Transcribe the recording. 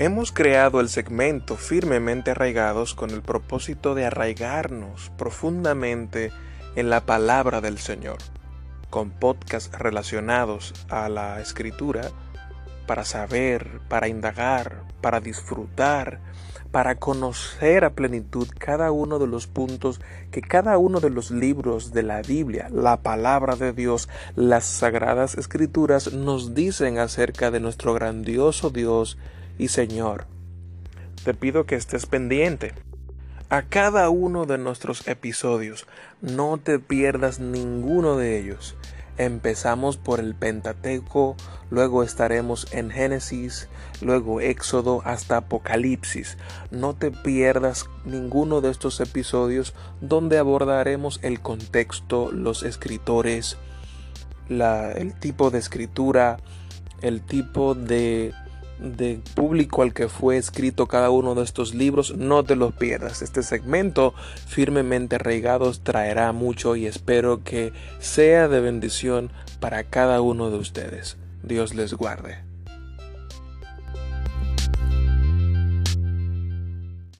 Hemos creado el segmento firmemente arraigados con el propósito de arraigarnos profundamente en la palabra del Señor, con podcasts relacionados a la escritura para saber, para indagar, para disfrutar, para conocer a plenitud cada uno de los puntos que cada uno de los libros de la Biblia, la palabra de Dios, las sagradas escrituras nos dicen acerca de nuestro grandioso Dios y Señor. Te pido que estés pendiente a cada uno de nuestros episodios. No te pierdas ninguno de ellos. Empezamos por el Pentateuco, luego estaremos en Génesis, luego Éxodo hasta Apocalipsis. No te pierdas ninguno de estos episodios donde abordaremos el contexto, los escritores, el tipo de escritura, el tipo de de público al que fue escrito cada uno de estos libros, no te los pierdas. Este segmento firmemente arraigados traerá mucho y espero que sea de bendición para cada uno de ustedes. Dios les guarde.